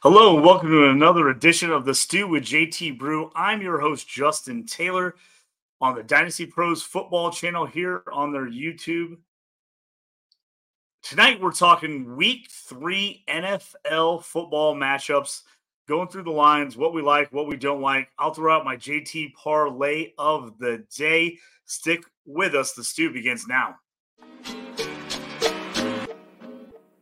Hello, and welcome to another edition of the Stew with JT Brew. I'm your host, Justin Taylor, on the Dynasty Pros football channel here on their YouTube. Tonight, we're talking week three NFL football matchups, going through the lines, what we like, what we don't like. I'll throw out my JT parlay of the day. Stick with us. The stew begins now.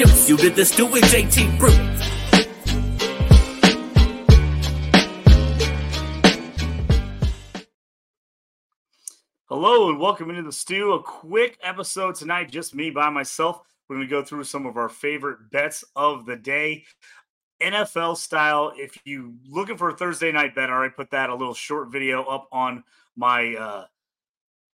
you to the Stew with JT Brew. Hello, and welcome into the stew. A quick episode tonight, just me by myself. We're going to go through some of our favorite bets of the day. NFL style. If you looking for a Thursday night bet, I already put that a little short video up on my uh,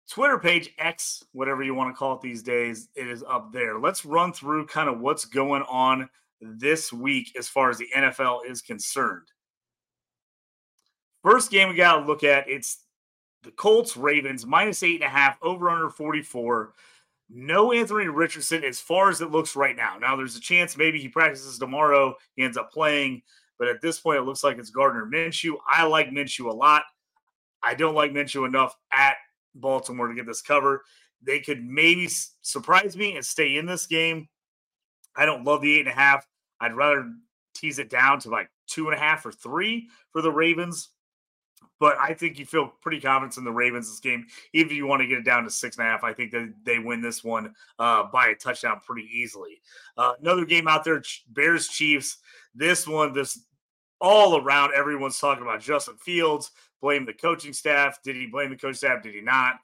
Twitter page, X, whatever you want to call it these days. It is up there. Let's run through kind of what's going on this week as far as the NFL is concerned. First game we got to look at it's the Colts Ravens minus eight and a half over under 44. No Anthony Richardson as far as it looks right now. Now there's a chance maybe he practices tomorrow, he ends up playing, but at this point it looks like it's Gardner Minshew. I like Minshew a lot. I don't like Minshew enough at Baltimore to get this cover. They could maybe surprise me and stay in this game. I don't love the eight and a half. I'd rather tease it down to like two and a half or three for the Ravens. But I think you feel pretty confident in the Ravens this game. Even if you want to get it down to six and a half, I think that they win this one uh, by a touchdown pretty easily. Uh, another game out there, Bears Chiefs. This one, this all around, everyone's talking about Justin Fields. Blame the coaching staff. Did he blame the coaching staff? Did he not?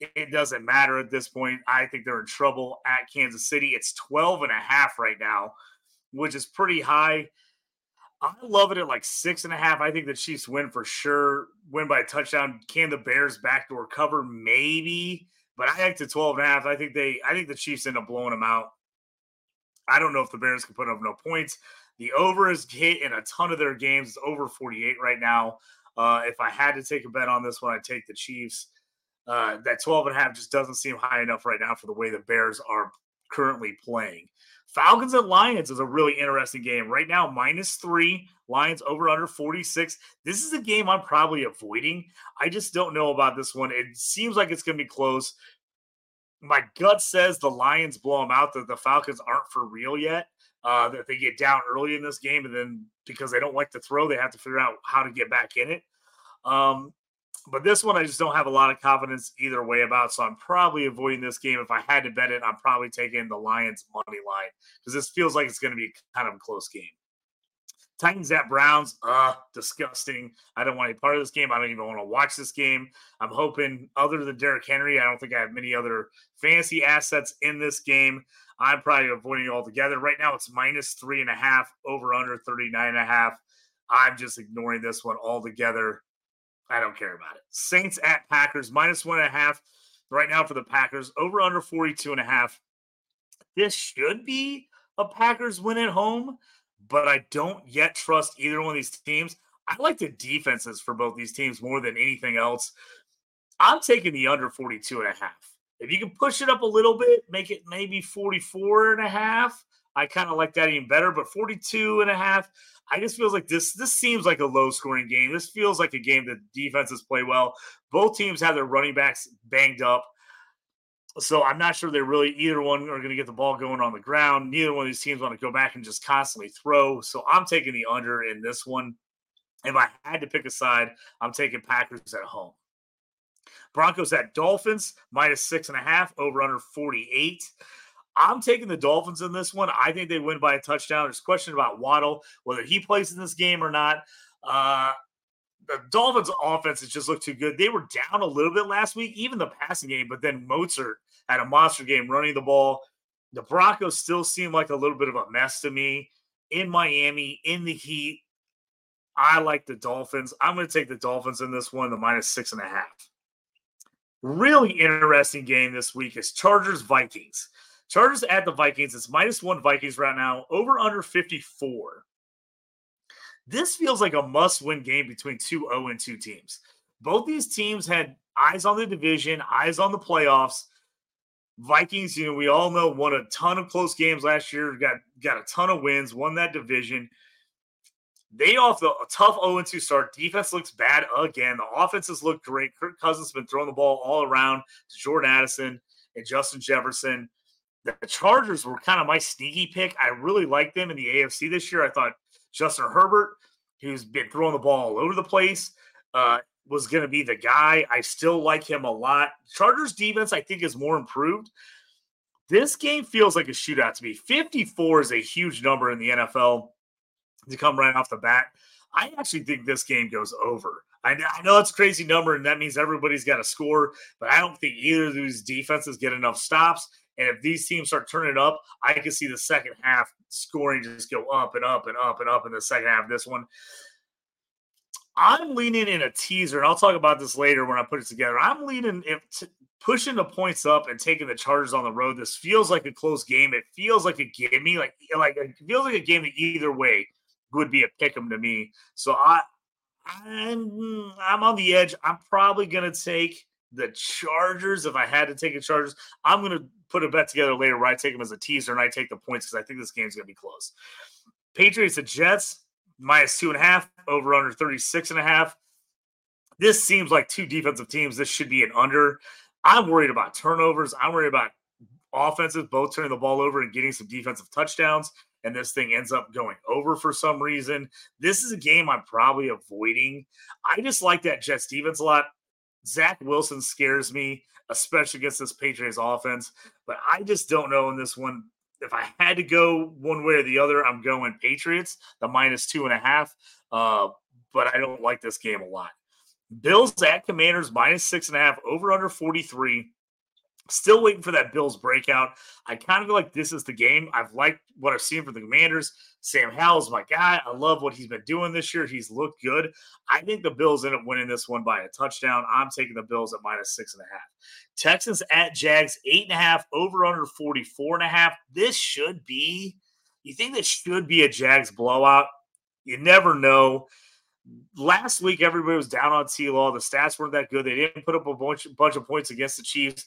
It doesn't matter at this point. I think they're in trouble at Kansas City. It's 12 and a half right now, which is pretty high. I love it at like six and a half. I think the Chiefs win for sure. Win by a touchdown. Can the Bears backdoor cover? Maybe. But I like the 12 and a half. I think they I think the Chiefs end up blowing them out. I don't know if the Bears can put up no points. The over is hit in a ton of their games. It's over 48 right now. Uh, if I had to take a bet on this one, I'd take the Chiefs. Uh, that 12 and a half just doesn't seem high enough right now for the way the Bears are currently playing. Falcons and Lions is a really interesting game. Right now, minus three, Lions over under 46. This is a game I'm probably avoiding. I just don't know about this one. It seems like it's going to be close. My gut says the Lions blow them out, that the Falcons aren't for real yet uh, that they get down early in this game, and then because they don't like to throw, they have to figure out how to get back in it. Um, but this one, I just don't have a lot of confidence either way about. So I'm probably avoiding this game. If I had to bet it, I'm probably taking the Lions money line because this feels like it's going to be kind of a close game. Titans at Browns, uh, disgusting. I don't want any part of this game. I don't even want to watch this game. I'm hoping, other than Derrick Henry, I don't think I have many other fantasy assets in this game. I'm probably avoiding it altogether. Right now, it's minus three and a half, over under 39 and a half. I'm just ignoring this one altogether. I don't care about it. Saints at Packers, minus one and a half right now for the Packers, over under 42 and a half. This should be a Packers win at home, but I don't yet trust either one of these teams. I like the defenses for both these teams more than anything else. I'm taking the under 42 and a half. If you can push it up a little bit, make it maybe 44 and a half, I kind of like that even better. But 42 and a half, I just feels like this this seems like a low scoring game. This feels like a game that defenses play well. Both teams have their running backs banged up. So I'm not sure they're really either one are going to get the ball going on the ground. Neither one of these teams want to go back and just constantly throw. So I'm taking the under in this one. If I had to pick a side, I'm taking Packers at home. Broncos at Dolphins, minus six and a half, over under 48. I'm taking the Dolphins in this one. I think they win by a touchdown. There's a question about Waddle, whether he plays in this game or not. Uh, the Dolphins' offense has just looked too good. They were down a little bit last week, even the passing game, but then Mostert had a monster game running the ball. The Broncos still seem like a little bit of a mess to me. in Miami in the heat. I like the Dolphins. I'm going to take the Dolphins in this one, the minus six and a half. Really interesting game this week is Chargers Vikings. Chargers at the Vikings. It's minus one Vikings right now, over under 54. This feels like a must win game between two 0 and 2 teams. Both these teams had eyes on the division, eyes on the playoffs. Vikings, you know, we all know won a ton of close games last year, got got a ton of wins, won that division. They off the tough 0 2 start. Defense looks bad again. The offenses look great. Kirk Cousins has been throwing the ball all around to Jordan Addison and Justin Jefferson. The Chargers were kind of my sneaky pick. I really like them in the AFC this year. I thought Justin Herbert, who's been throwing the ball all over the place, uh, was going to be the guy. I still like him a lot. Chargers defense, I think, is more improved. This game feels like a shootout to me. 54 is a huge number in the NFL to come right off the bat. I actually think this game goes over. I, I know it's a crazy number, and that means everybody's got to score, but I don't think either of these defenses get enough stops. And if these teams start turning up, I can see the second half scoring just go up and up and up and up in the second half of this one. I'm leaning in a teaser, and I'll talk about this later when I put it together. I'm leaning if t- pushing the points up and taking the Chargers on the road. This feels like a close game. It feels like a gimme, like like it feels like a game that either way would be a pick 'em to me. So I, I'm I'm on the edge. I'm probably gonna take the Chargers if I had to take the Chargers. I'm gonna put a bet together later where I take them as a teaser and I take the points because I think this game's gonna be close. Patriots and Jets minus two and a half, over under 36 and a half. This seems like two defensive teams. This should be an under. I'm worried about turnovers. I'm worried about offenses both turning the ball over and getting some defensive touchdowns. And this thing ends up going over for some reason. This is a game I'm probably avoiding. I just like that Jets defense a lot. Zach Wilson scares me, especially against this Patriots offense. But I just don't know in this one if I had to go one way or the other, I'm going Patriots, the minus two and a half. Uh, but I don't like this game a lot. Bills at Commanders minus six and a half, over under 43. Still waiting for that Bills breakout. I kind of feel like this is the game. I've liked what I've seen from the Commanders. Sam Howell's my guy. I love what he's been doing this year. He's looked good. I think the Bills end up winning this one by a touchdown. I'm taking the Bills at minus six and a half. Texans at Jags, eight and a half, over under 44 and a half. This should be, you think this should be a Jags blowout? You never know. Last week, everybody was down on T Law. The stats weren't that good. They didn't put up a bunch, bunch of points against the Chiefs.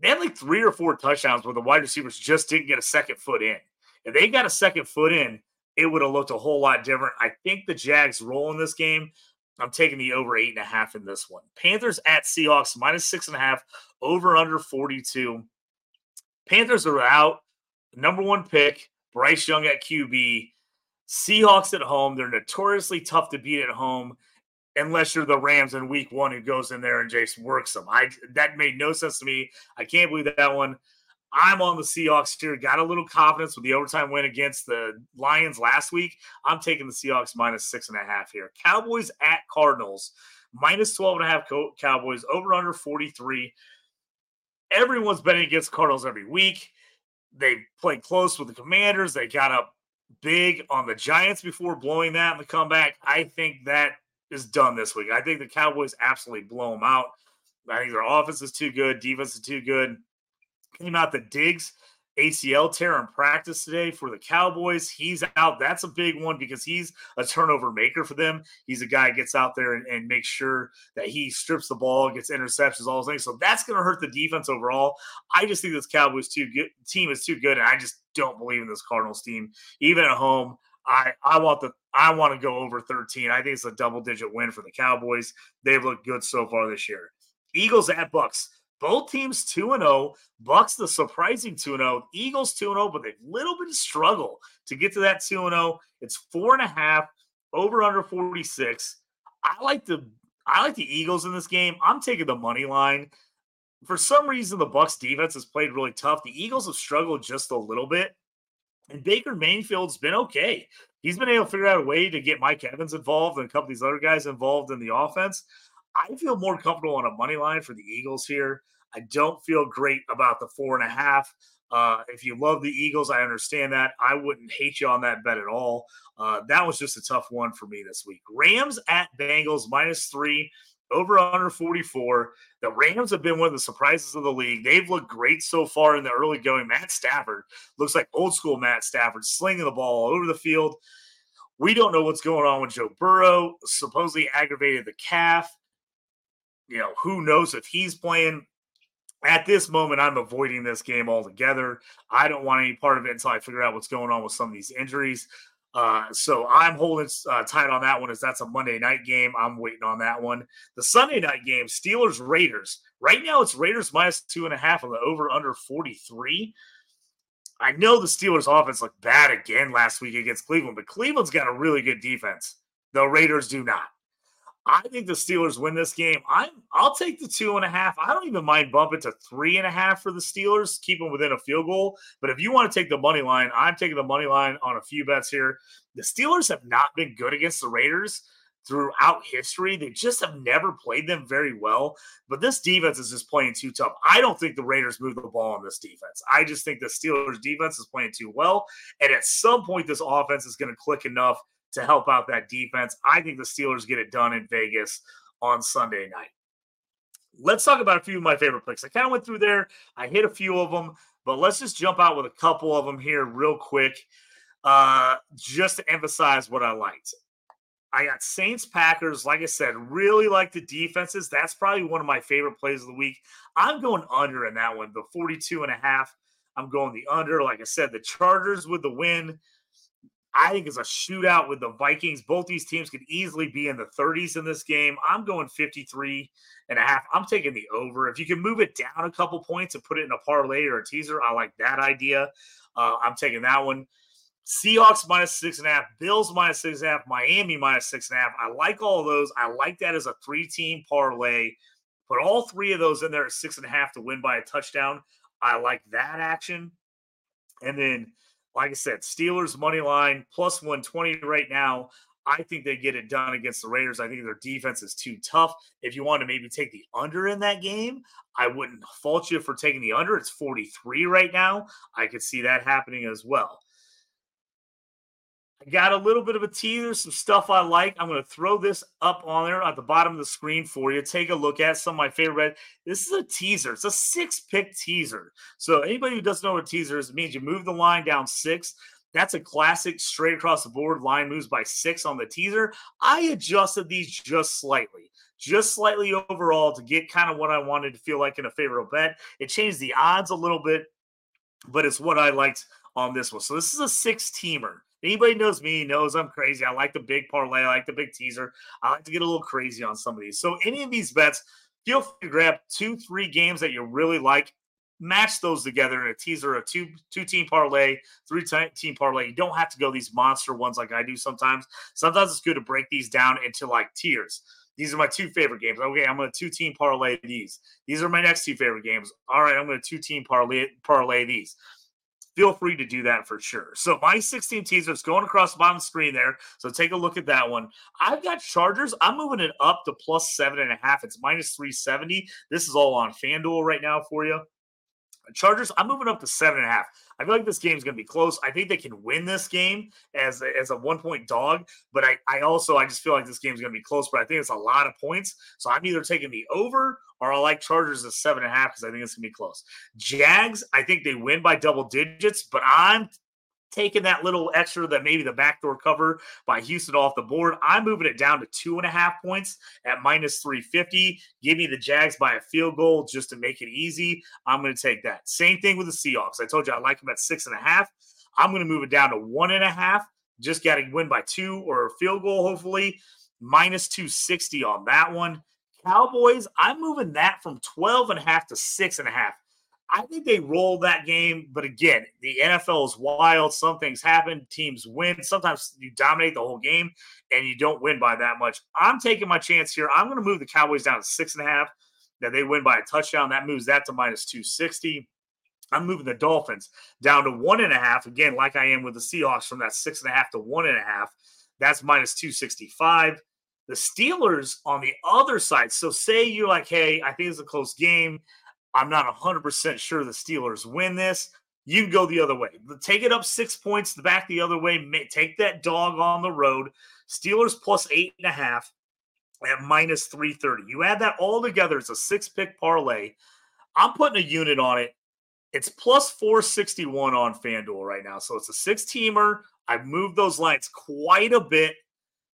They had like three or four touchdowns where the wide receivers just didn't get a second foot in. If they got a second foot in, it would have looked a whole lot different. I think the Jags roll in this game. I'm taking the over eight and a half in this one. Panthers at Seahawks minus six and a half, over under 42. Panthers are out. Number one pick, Bryce Young at QB. Seahawks at home. They're notoriously tough to beat at home unless you're the Rams in week one who goes in there and just works them. I that made no sense to me. I can't believe that one. I'm on the Seahawks here. Got a little confidence with the overtime win against the Lions last week. I'm taking the Seahawks minus six and a half here. Cowboys at Cardinals, minus 12 and a half Cowboys, over under 43. Everyone's betting against Cardinals every week. They played close with the Commanders. They got up big on the Giants before blowing that in the comeback. I think that is done this week. I think the Cowboys absolutely blow them out. I think their offense is too good, defense is too good. Came out the Diggs. ACL tear in practice today for the Cowboys. He's out. That's a big one because he's a turnover maker for them. He's a guy that gets out there and, and makes sure that he strips the ball, gets interceptions, all those things. So that's going to hurt the defense overall. I just think this Cowboys too good team is too good, and I just don't believe in this Cardinals team, even at home. I, I want the I want to go over 13. I think it's a double digit win for the Cowboys. They've looked good so far this year. Eagles at Bucks. Both teams 2 and 0. Bucks the surprising 2 and 0. Eagles 2 and 0, but they've little bit of struggle to get to that 2 and 0. It's four and a half over under 46. I like the I like the Eagles in this game. I'm taking the money line. For some reason, the Bucks defense has played really tough. The Eagles have struggled just a little bit. And Baker Mayfield's been okay. He's been able to figure out a way to get Mike Evans involved and a couple of these other guys involved in the offense. I feel more comfortable on a money line for the Eagles here. I don't feel great about the four and a half. Uh, if you love the Eagles, I understand that. I wouldn't hate you on that bet at all. Uh, that was just a tough one for me this week. Rams at Bengals minus three, over under 44. The Rams have been one of the surprises of the league. They've looked great so far in the early going. Matt Stafford looks like old school Matt Stafford, slinging the ball all over the field. We don't know what's going on with Joe Burrow, supposedly aggravated the calf. You know, who knows if he's playing at this moment, I'm avoiding this game altogether. I don't want any part of it until I figure out what's going on with some of these injuries. Uh, so I'm holding uh, tight on that one as that's a Monday night game. I'm waiting on that one. The Sunday night game, Steelers Raiders. Right now, it's Raiders minus two and a half on the over under 43. I know the Steelers offense looked bad again last week against Cleveland, but Cleveland's got a really good defense. The Raiders do not. I think the Steelers win this game. I'm I'll take the two and a half. I don't even mind bumping to three and a half for the Steelers, keep them within a field goal. But if you want to take the money line, I'm taking the money line on a few bets here. The Steelers have not been good against the Raiders throughout history. They just have never played them very well. But this defense is just playing too tough. I don't think the Raiders move the ball on this defense. I just think the Steelers defense is playing too well. And at some point, this offense is going to click enough to help out that defense. I think the Steelers get it done in Vegas on Sunday night. Let's talk about a few of my favorite picks. I kind of went through there. I hit a few of them, but let's just jump out with a couple of them here real quick, uh, just to emphasize what I liked. I got Saints Packers. Like I said, really like the defenses. That's probably one of my favorite plays of the week. I'm going under in that one, the 42 and a half. I'm going the under. Like I said, the Chargers with the win. I think it's a shootout with the Vikings. Both these teams could easily be in the 30s in this game. I'm going 53 and a half. I'm taking the over. If you can move it down a couple points and put it in a parlay or a teaser, I like that idea. Uh, I'm taking that one. Seahawks minus six and a half, Bills minus six and a half, Miami minus six and a half. I like all those. I like that as a three team parlay. Put all three of those in there at six and a half to win by a touchdown. I like that action. And then like I said, Steelers money line plus 120 right now. I think they get it done against the Raiders. I think their defense is too tough. If you want to maybe take the under in that game, I wouldn't fault you for taking the under. It's 43 right now. I could see that happening as well. I got a little bit of a teaser, some stuff I like. I'm going to throw this up on there at the bottom of the screen for you. Take a look at some of my favorite. This is a teaser. It's a six pick teaser. So anybody who doesn't know what a teaser is, it means you move the line down six. That's a classic straight across the board. Line moves by six on the teaser. I adjusted these just slightly, just slightly overall to get kind of what I wanted to feel like in a favorable bet. It changed the odds a little bit, but it's what I liked on this one. So this is a six teamer. Anybody knows me knows I'm crazy. I like the big parlay. I like the big teaser. I like to get a little crazy on some of these. So any of these bets, feel free to grab two, three games that you really like, match those together in a teaser, a two two team parlay, three team parlay. You don't have to go these monster ones like I do sometimes. Sometimes it's good to break these down into like tiers. These are my two favorite games. Okay, I'm going to two team parlay these. These are my next two favorite games. All right, I'm going to two team parlay parlay these feel free to do that for sure. So my 16 teaser is going across the bottom screen there. So take a look at that one. I've got Chargers. I'm moving it up to plus seven and a half. It's minus 370. This is all on FanDuel right now for you. Chargers, I'm moving up to seven and a half. I feel like this game is going to be close. I think they can win this game as as a one point dog, but I, I also I just feel like this game is going to be close. But I think it's a lot of points, so I'm either taking the over or I like Chargers at seven and a half because I think it's going to be close. Jags, I think they win by double digits, but I'm taking that little extra that maybe the backdoor cover by Houston off the board. I'm moving it down to two and a half points at minus 350. Give me the Jags by a field goal just to make it easy. I'm going to take that. Same thing with the Seahawks. I told you I like them at six and a half. I'm going to move it down to one and a half. Just got to win by two or a field goal, hopefully. Minus 260 on that one. Cowboys, I'm moving that from 12 and a half to six and a half. I think they roll that game, but again, the NFL is wild. Some things happen. Teams win. Sometimes you dominate the whole game and you don't win by that much. I'm taking my chance here. I'm going to move the Cowboys down to six and a half. That they win by a touchdown. That moves that to minus 260. I'm moving the Dolphins down to one and a half. Again, like I am with the Seahawks from that six and a half to one and a half. That's minus 265. The Steelers on the other side. So say you're like, hey, I think it's a close game. I'm not 100% sure the Steelers win this. you can go the other way. Take it up six points, the back the other way. Take that dog on the road. Steelers plus eight and a half at minus 330. You add that all together, it's a six pick parlay. I'm putting a unit on it. It's plus 461 on FanDuel right now. So it's a six teamer. I've moved those lines quite a bit.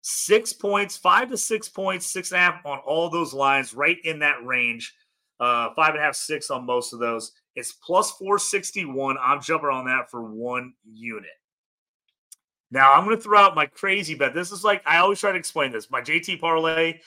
Six points, five to six points, six and a half on all those lines, right in that range. Uh, five and a half, six on most of those. It's plus 461. I'm jumping on that for one unit. Now I'm going to throw out my crazy bet. This is like I always try to explain this. My JT parlay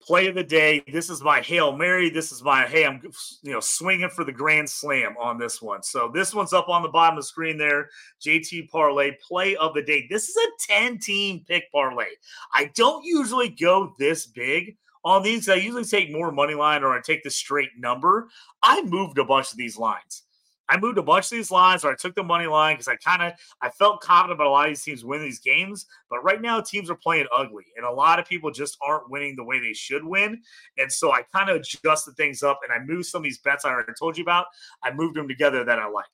play of the day. This is my hail mary. This is my hey, I'm you know swinging for the grand slam on this one. So this one's up on the bottom of the screen there. JT parlay play of the day. This is a 10 team pick parlay. I don't usually go this big on these. I usually take more money line or I take the straight number. I moved a bunch of these lines. I moved a bunch of these lines, or I took the money line because I kind of I felt confident about a lot of these teams winning these games. But right now, teams are playing ugly, and a lot of people just aren't winning the way they should win. And so I kind of adjusted things up, and I moved some of these bets I already told you about. I moved them together that I like.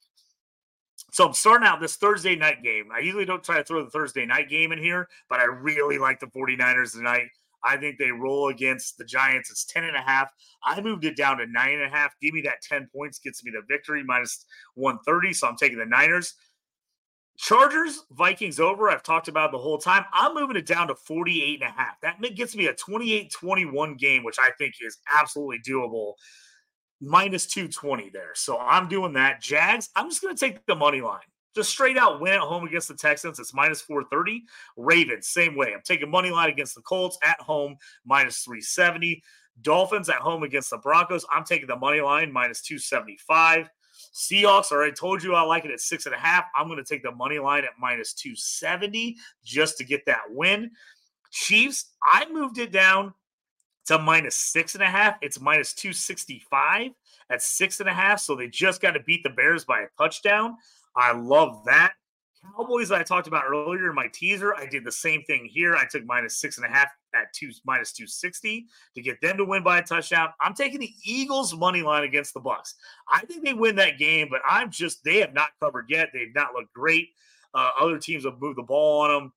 So I'm starting out this Thursday night game. I usually don't try to throw the Thursday night game in here, but I really like the 49ers tonight. I think they roll against the Giants. It's 10 and a half. I moved it down to nine and a half. Give me that 10 points, gets me the victory minus 130. So I'm taking the Niners. Chargers, Vikings over. I've talked about the whole time. I'm moving it down to 48 and a half. That gets me a 28 21 game, which I think is absolutely doable. Minus 220 there. So I'm doing that. Jags, I'm just going to take the money line. Just straight out win at home against the Texans. It's minus 430. Ravens, same way. I'm taking money line against the Colts at home, minus 370. Dolphins at home against the Broncos. I'm taking the money line, minus 275. Seahawks, already told you I like it at six and a half. I'm going to take the money line at minus 270 just to get that win. Chiefs, I moved it down to minus six and a half. It's minus 265 at six and a half. So they just got to beat the Bears by a touchdown. I love that. Cowboys I talked about earlier in my teaser, I did the same thing here. I took minus six and a half at two minus 260 to get them to win by a touchdown. I'm taking the Eagles money line against the Bucks. I think they win that game, but I'm just they have not covered yet. They've not looked great. Uh, other teams have moved the ball on them.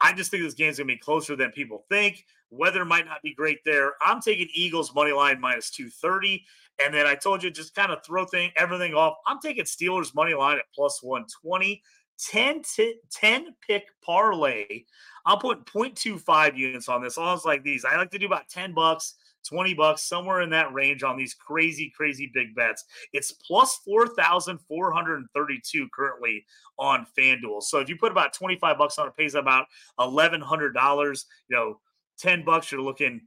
I just think this game's gonna be closer than people think. Weather might not be great there. I'm taking Eagles money line minus 230. And then I told you just kind of throw thing everything off. I'm taking Steelers money line at plus 120. 10 t- 10 pick parlay. I'm putting 0.25 units on this. All like these. I like to do about 10 bucks, 20 bucks, somewhere in that range on these crazy, crazy big bets. It's plus 4,432 currently on FanDuel. So if you put about 25 bucks on it, pays about $1,100. You know, 10 bucks, you're looking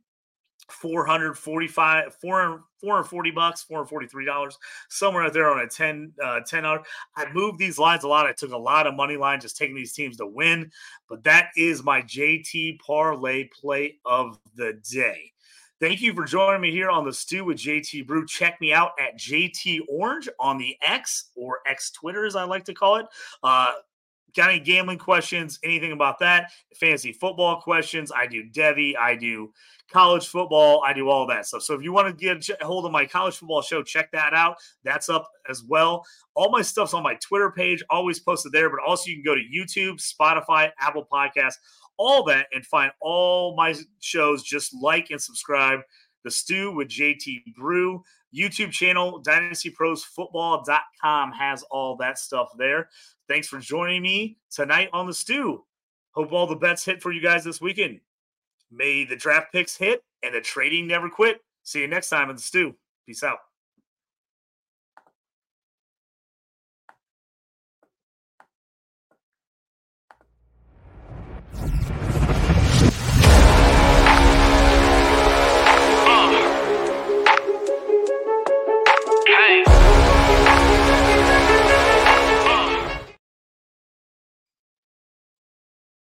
445 440 bucks 443 dollars somewhere out there on a 10 uh 10 hour i moved these lines a lot i took a lot of money line just taking these teams to win but that is my jt parlay play of the day Thank you for joining me here on the Stew with JT Brew. Check me out at JT Orange on the X or X Twitter, as I like to call it. Uh, got any gambling questions, anything about that? Fantasy football questions. I do Devy, I do college football. I do all that stuff. So if you want to get a hold of my college football show, check that out. That's up as well. All my stuff's on my Twitter page, always posted there. But also you can go to YouTube, Spotify, Apple Podcasts, all that, and find all my shows. Just like and subscribe. The Stew with JT Brew. YouTube channel, dynastyprosfootball.com has all that stuff there. Thanks for joining me tonight on the Stew. Hope all the bets hit for you guys this weekend. May the draft picks hit and the trading never quit. See you next time on the stew. Peace out.